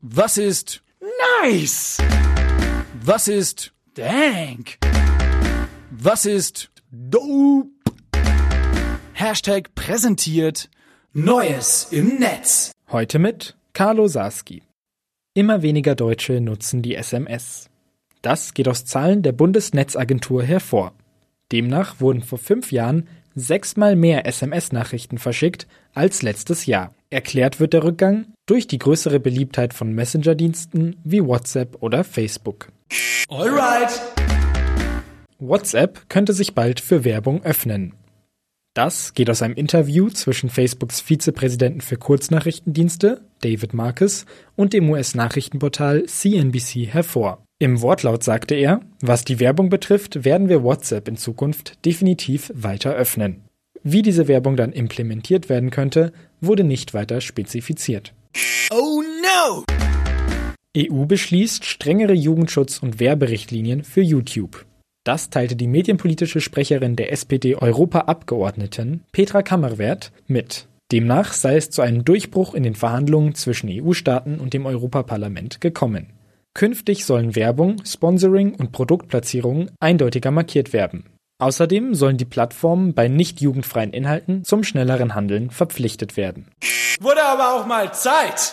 Was ist nice? Was ist dank? Was ist dope? Hashtag präsentiert Neues im Netz. Heute mit Carlo Sarski. Immer weniger Deutsche nutzen die SMS. Das geht aus Zahlen der Bundesnetzagentur hervor. Demnach wurden vor fünf Jahren sechsmal mehr SMS-Nachrichten verschickt als letztes Jahr. Erklärt wird der Rückgang durch die größere Beliebtheit von Messenger-Diensten wie WhatsApp oder Facebook. Alright. WhatsApp könnte sich bald für Werbung öffnen. Das geht aus einem Interview zwischen Facebooks Vizepräsidenten für Kurznachrichtendienste, David Marcus, und dem US-Nachrichtenportal CNBC hervor. Im Wortlaut sagte er, was die Werbung betrifft, werden wir WhatsApp in Zukunft definitiv weiter öffnen. Wie diese Werbung dann implementiert werden könnte, wurde nicht weiter spezifiziert. Oh no! EU beschließt strengere Jugendschutz- und Werberichtlinien für YouTube. Das teilte die medienpolitische Sprecherin der SPD-Europa-Abgeordneten Petra Kammerwert mit. Demnach sei es zu einem Durchbruch in den Verhandlungen zwischen EU-Staaten und dem Europaparlament gekommen. Künftig sollen Werbung, Sponsoring und Produktplatzierungen eindeutiger markiert werden. Außerdem sollen die Plattformen bei nicht jugendfreien Inhalten zum schnelleren Handeln verpflichtet werden. Wurde aber auch mal Zeit.